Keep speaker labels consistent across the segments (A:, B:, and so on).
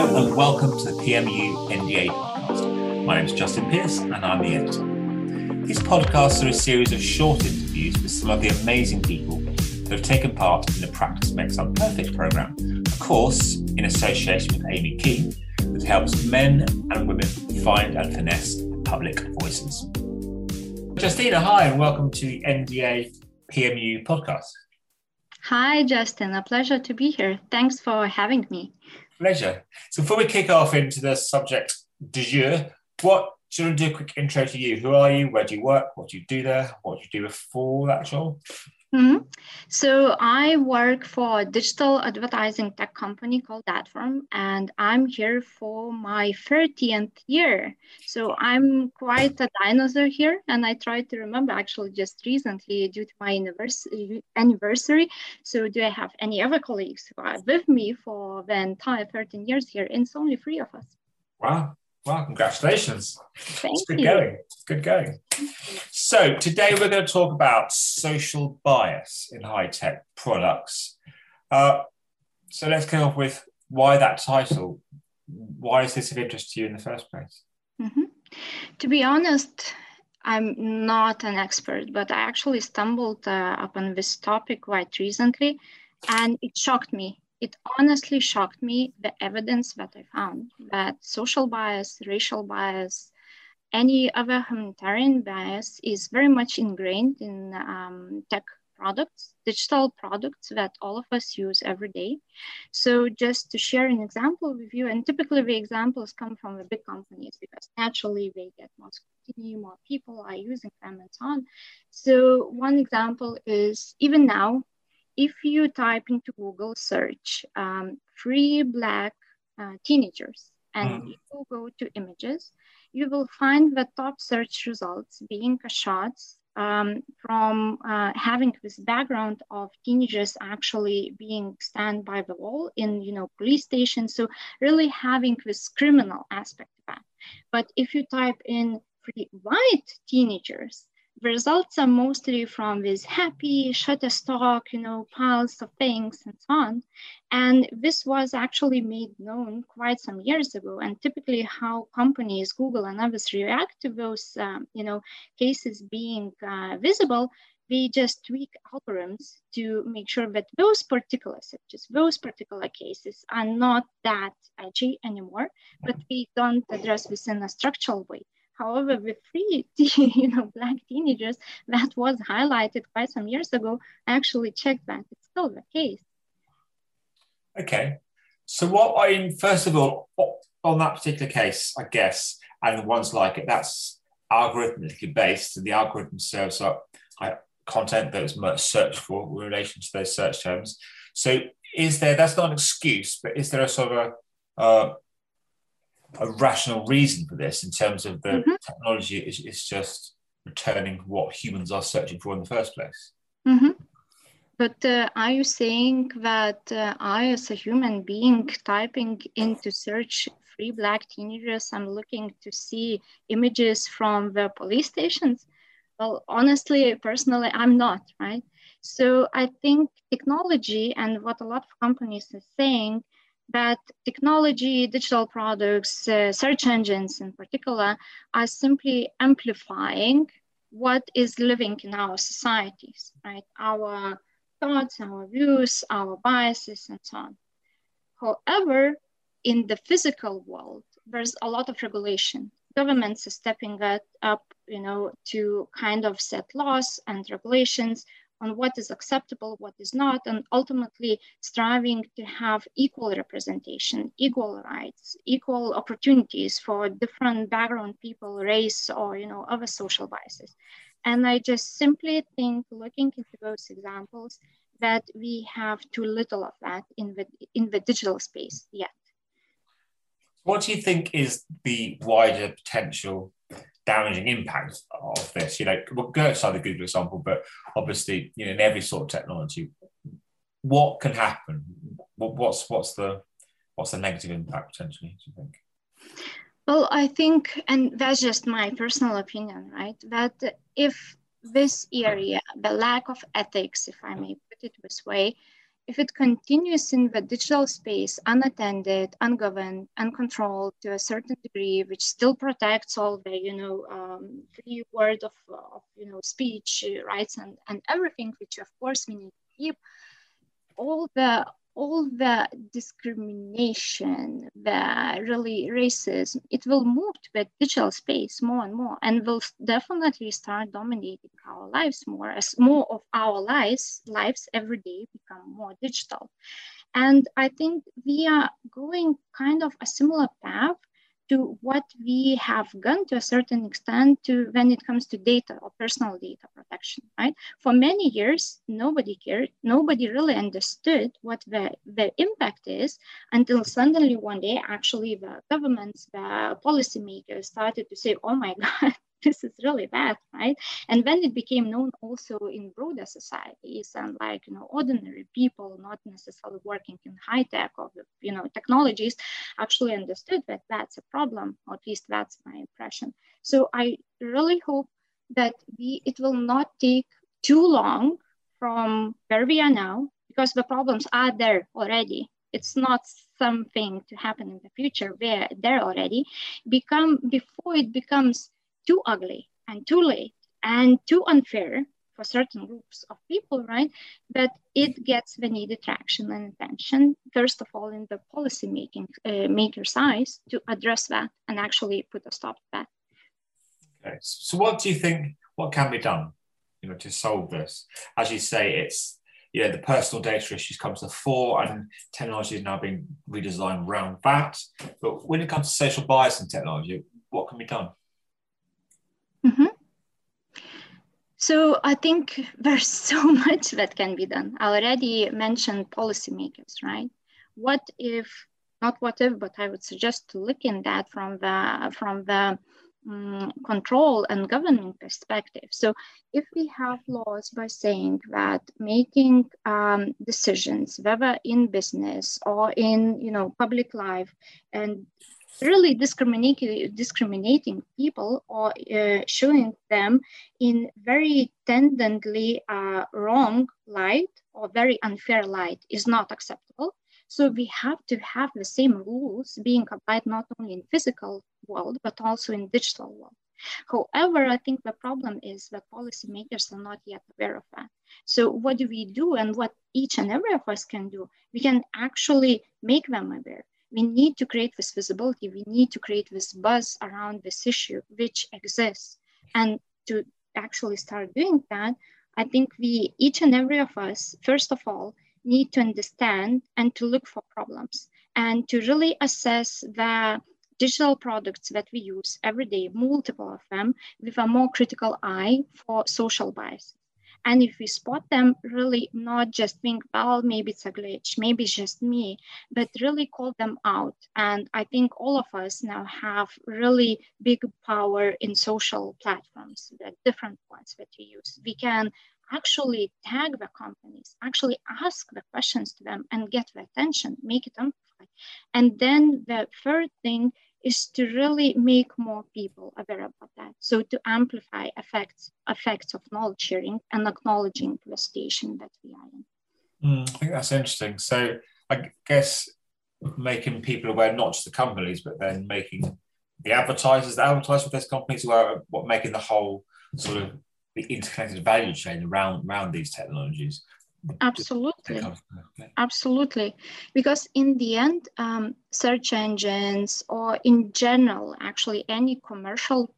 A: And welcome to the PMU NDA podcast. My name is Justin Pierce and I'm the editor. These podcasts are a series of short interviews with some of the amazing people that have taken part in the Practice Makes Up Perfect program, of course, in association with Amy Keane, that helps men and women find and finesse public voices. Justina, hi, and welcome to the NDA PMU podcast.
B: Hi, Justin. A pleasure to be here. Thanks for having me.
A: Pleasure. So, before we kick off into the subject du jour, what should I do a quick intro to you? Who are you? Where do you work? What do you do there? What do you do before that job?
B: Mm-hmm. So I work for a digital advertising tech company called Adform, and I'm here for my 30th year. So I'm quite a dinosaur here, and I tried to remember actually just recently due to my anniversary. So do I have any other colleagues who are with me for the entire 13 years here? And it's only three of us.
A: Wow. Wow, congratulations.
B: Thank
A: it's good
B: you.
A: going. It's good going. So, today we're going to talk about social bias in high tech products. Uh, so, let's kick off with why that title. Why is this of interest to you in the first place?
B: Mm-hmm. To be honest, I'm not an expert, but I actually stumbled uh, upon this topic quite recently and it shocked me it honestly shocked me the evidence that I found that social bias, racial bias, any other humanitarian bias is very much ingrained in um, tech products, digital products that all of us use every day. So just to share an example with you, and typically the examples come from the big companies because naturally they get more scrutiny, more people are using them and so on. So one example is even now, if you type into Google search um, free Black uh, teenagers and mm. you go to images, you will find the top search results being shots um, from uh, having this background of teenagers actually being stand by the wall in you know police stations so really having this criminal aspect of that. But if you type in free white teenagers results are mostly from this happy Shutterstock, you know, piles of things and so on. And this was actually made known quite some years ago. And typically how companies, Google and others react to those, um, you know, cases being uh, visible, we just tweak algorithms to make sure that those particular searches, those particular cases are not that edgy anymore, but we don't address this in a structural way. However, with three, you know, black teenagers, that was highlighted quite some years ago. I actually checked that; it's still the case.
A: Okay, so what I first of all, on that particular case, I guess, and the ones like it, that's algorithmically based, and the algorithm serves up content that is much searched for in relation to those search terms. So, is there? That's not an excuse, but is there a sort of a uh, a rational reason for this in terms of the mm-hmm. technology is, is just returning what humans are searching for in the first place.
B: Mm-hmm. But uh, are you saying that uh, I, as a human being, typing into search free black teenagers, I'm looking to see images from the police stations? Well, honestly, personally, I'm not, right? So I think technology and what a lot of companies are saying that technology, digital products, uh, search engines in particular, are simply amplifying what is living in our societies, right? Our thoughts, our views, our biases, and so on. However, in the physical world, there's a lot of regulation. Governments are stepping up, you know, to kind of set laws and regulations on what is acceptable, what is not, and ultimately striving to have equal representation, equal rights, equal opportunities for different background people, race, or you know other social biases. And I just simply think, looking into those examples, that we have too little of that in the in the digital space yet.
A: What do you think is the wider potential damaging impact of this. You know, we'll go outside the Google example, but obviously, you know, in every sort of technology, what can happen? What's what's the what's the negative impact potentially? Do you think?
B: Well, I think, and that's just my personal opinion, right? That if this area, the lack of ethics, if I may put it this way, if it continues in the digital space unattended, ungoverned, uncontrolled to a certain degree, which still protects all the, you know, um, free word of, of, you know, speech rights and, and everything, which of course we need to keep, all the all the discrimination, the really racism, it will move to the digital space more and more and will definitely start dominating our lives more as more of our lives, lives every day become more digital. And I think we are going kind of a similar path to what we have gone to a certain extent to when it comes to data or personal data protection, right? For many years, nobody cared, nobody really understood what the, the impact is until suddenly one day, actually the governments, the policymakers started to say, oh my God, this is really bad, right? And when it became known also in broader societies and like, you know, ordinary people, not necessarily working in high tech or, you know, technologies actually understood that that's a problem, or at least that's my impression. So I really hope that we, it will not take too long from where we are now because the problems are there already. It's not something to happen in the future. where they're already. Become before it becomes too ugly and too late and too unfair for certain groups of people, right? But it gets the needed traction and attention, first of all, in the policy making uh, maker size to address that and actually put a stop to that.
A: Okay. So, what do you think? What can be done, you know, to solve this? As you say, it's yeah, the personal data issues come to the fore, and technology is now being redesigned around that. But when it comes to social bias in technology, what can be done?
B: Mm-hmm. So I think there's so much that can be done. I already mentioned policymakers, right? What if, not what if, but I would suggest to look in that from the from the um, control and governing perspective. So if we have laws by saying that making um, decisions, whether in business or in you know public life, and really discriminating, discriminating people or uh, showing them in very tendently uh, wrong light or very unfair light is not acceptable. So we have to have the same rules being applied not only in physical world, but also in digital world. However, I think the problem is that policymakers are not yet aware of that. So what do we do and what each and every of us can do? We can actually make them aware we need to create this visibility. We need to create this buzz around this issue, which exists. And to actually start doing that, I think we, each and every of us, first of all, need to understand and to look for problems and to really assess the digital products that we use every day, multiple of them, with a more critical eye for social bias. And if we spot them, really not just think, well, maybe it's a glitch, maybe it's just me, but really call them out. And I think all of us now have really big power in social platforms, the different ones that we use. We can actually tag the companies, actually ask the questions to them and get the attention, make it amplified. And then the third thing is to really make more people aware about that. So to amplify effects effects of knowledge sharing and acknowledging the station that we are in.
A: Mm, I think that's interesting. So I guess making people aware, not just the companies, but then making the advertisers that advertise with those companies who are what making the whole sort of the interconnected value chain around around these technologies
B: Absolutely. Absolutely. Because in the end, um, search engines or in general, actually any commercial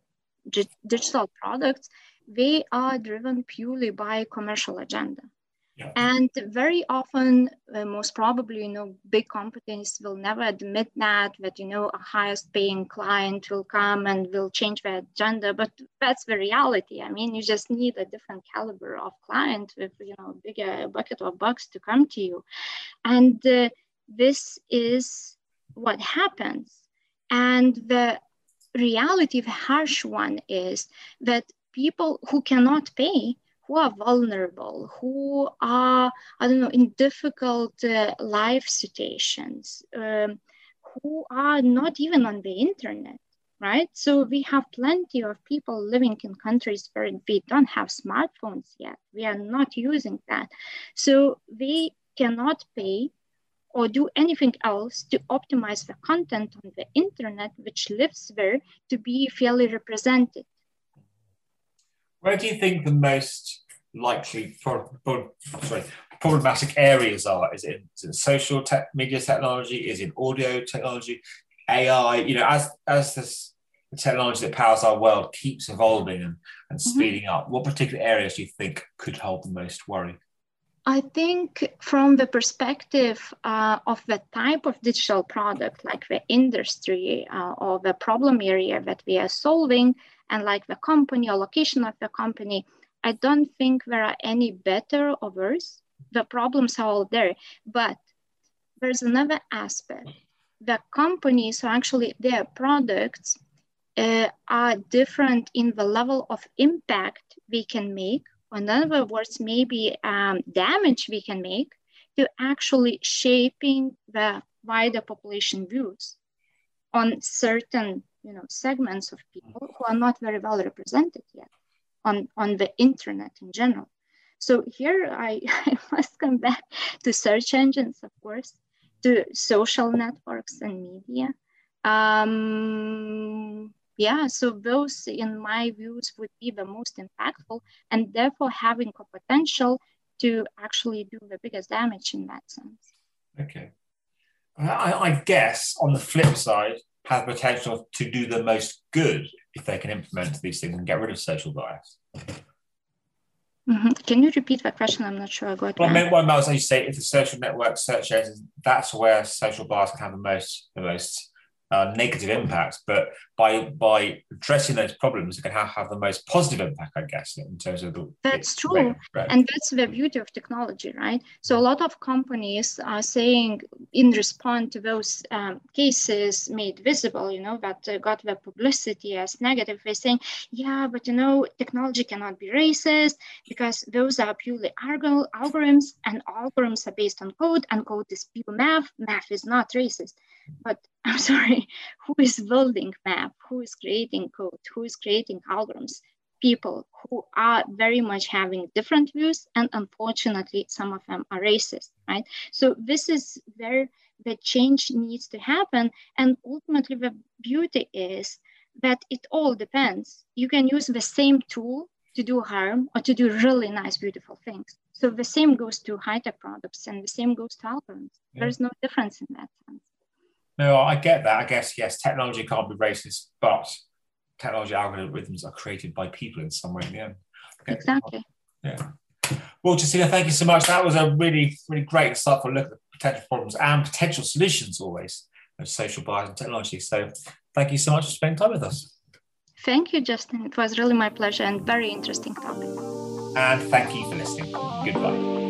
B: digital products, they are driven purely by commercial agenda. And very often, uh, most probably, you know, big companies will never admit that, that, you know, a highest paying client will come and will change their agenda. But that's the reality. I mean, you just need a different caliber of client with, you know, bigger bucket of bucks to come to you. And uh, this is what happens. And the reality, the harsh one is that people who cannot pay who are vulnerable, who are, I don't know, in difficult uh, life situations, um, who are not even on the internet, right? So we have plenty of people living in countries where we don't have smartphones yet. We are not using that. So we cannot pay or do anything else to optimize the content on the internet which lives there to be fairly represented.
A: Where do you think the most likely pro- pro- sorry, problematic areas are? Is it, is it social te- media technology? Is it audio technology? AI? You know, as as this the technology that powers our world keeps evolving and, and mm-hmm. speeding up, what particular areas do you think could hold the most worry?
B: I think from the perspective uh, of the type of digital product, like the industry uh, or the problem area that we are solving, and like the company or location of the company, I don't think there are any better or worse. The problems are all there. But there's another aspect. The companies, so actually their products, uh, are different in the level of impact we can make in other words, maybe um, damage we can make to actually shaping the wider population views on certain you know segments of people who are not very well represented yet on, on the internet in general. So here I, I must come back to search engines, of course, to social networks and media. Um, yeah so those in my views would be the most impactful and therefore having a potential to actually do the biggest damage in that sense
A: okay I, I guess on the flip side have potential to do the most good if they can implement these things and get rid of social bias
B: Mm-hmm. Can you repeat that question? I'm not sure I got.
A: Well, I meant what I was you say if the social network search engines, that's where social bias can have the most the most uh, negative impacts. But by by addressing those problems, it can have, have the most positive impact, I guess, in terms of the.
B: That's true, and that's the beauty of technology, right? So a lot of companies are saying, in response to those um, cases made visible, you know, that uh, got the publicity as negative, they're saying, yeah, but you know, technology cannot be racist because those are purely algorithms, and algorithms are based on code, and code is pure math. Math is not racist, but I'm sorry, who is building map, who is creating code, who is creating algorithms? People who are very much having different views, and unfortunately, some of them are racist, right? So this is where the change needs to happen, and ultimately, the beauty is that it all depends. You can use the same tool to do harm or to do really nice, beautiful things. So the same goes to high-tech products, and the same goes to algorithms. Yeah. There's no difference in that sense.
A: No, I get that. I guess yes, technology can't be racist, but technology algorithms are created by people in some way in the end.
B: Exactly.
A: Yeah. Well, Justina, thank you so much. That was a really, really great, insightful look at the potential problems and potential solutions always of social bias and technology. So thank you so much for spending time with us.
B: Thank you, Justin. It was really my pleasure and very interesting topic.
A: And thank you for listening. Goodbye.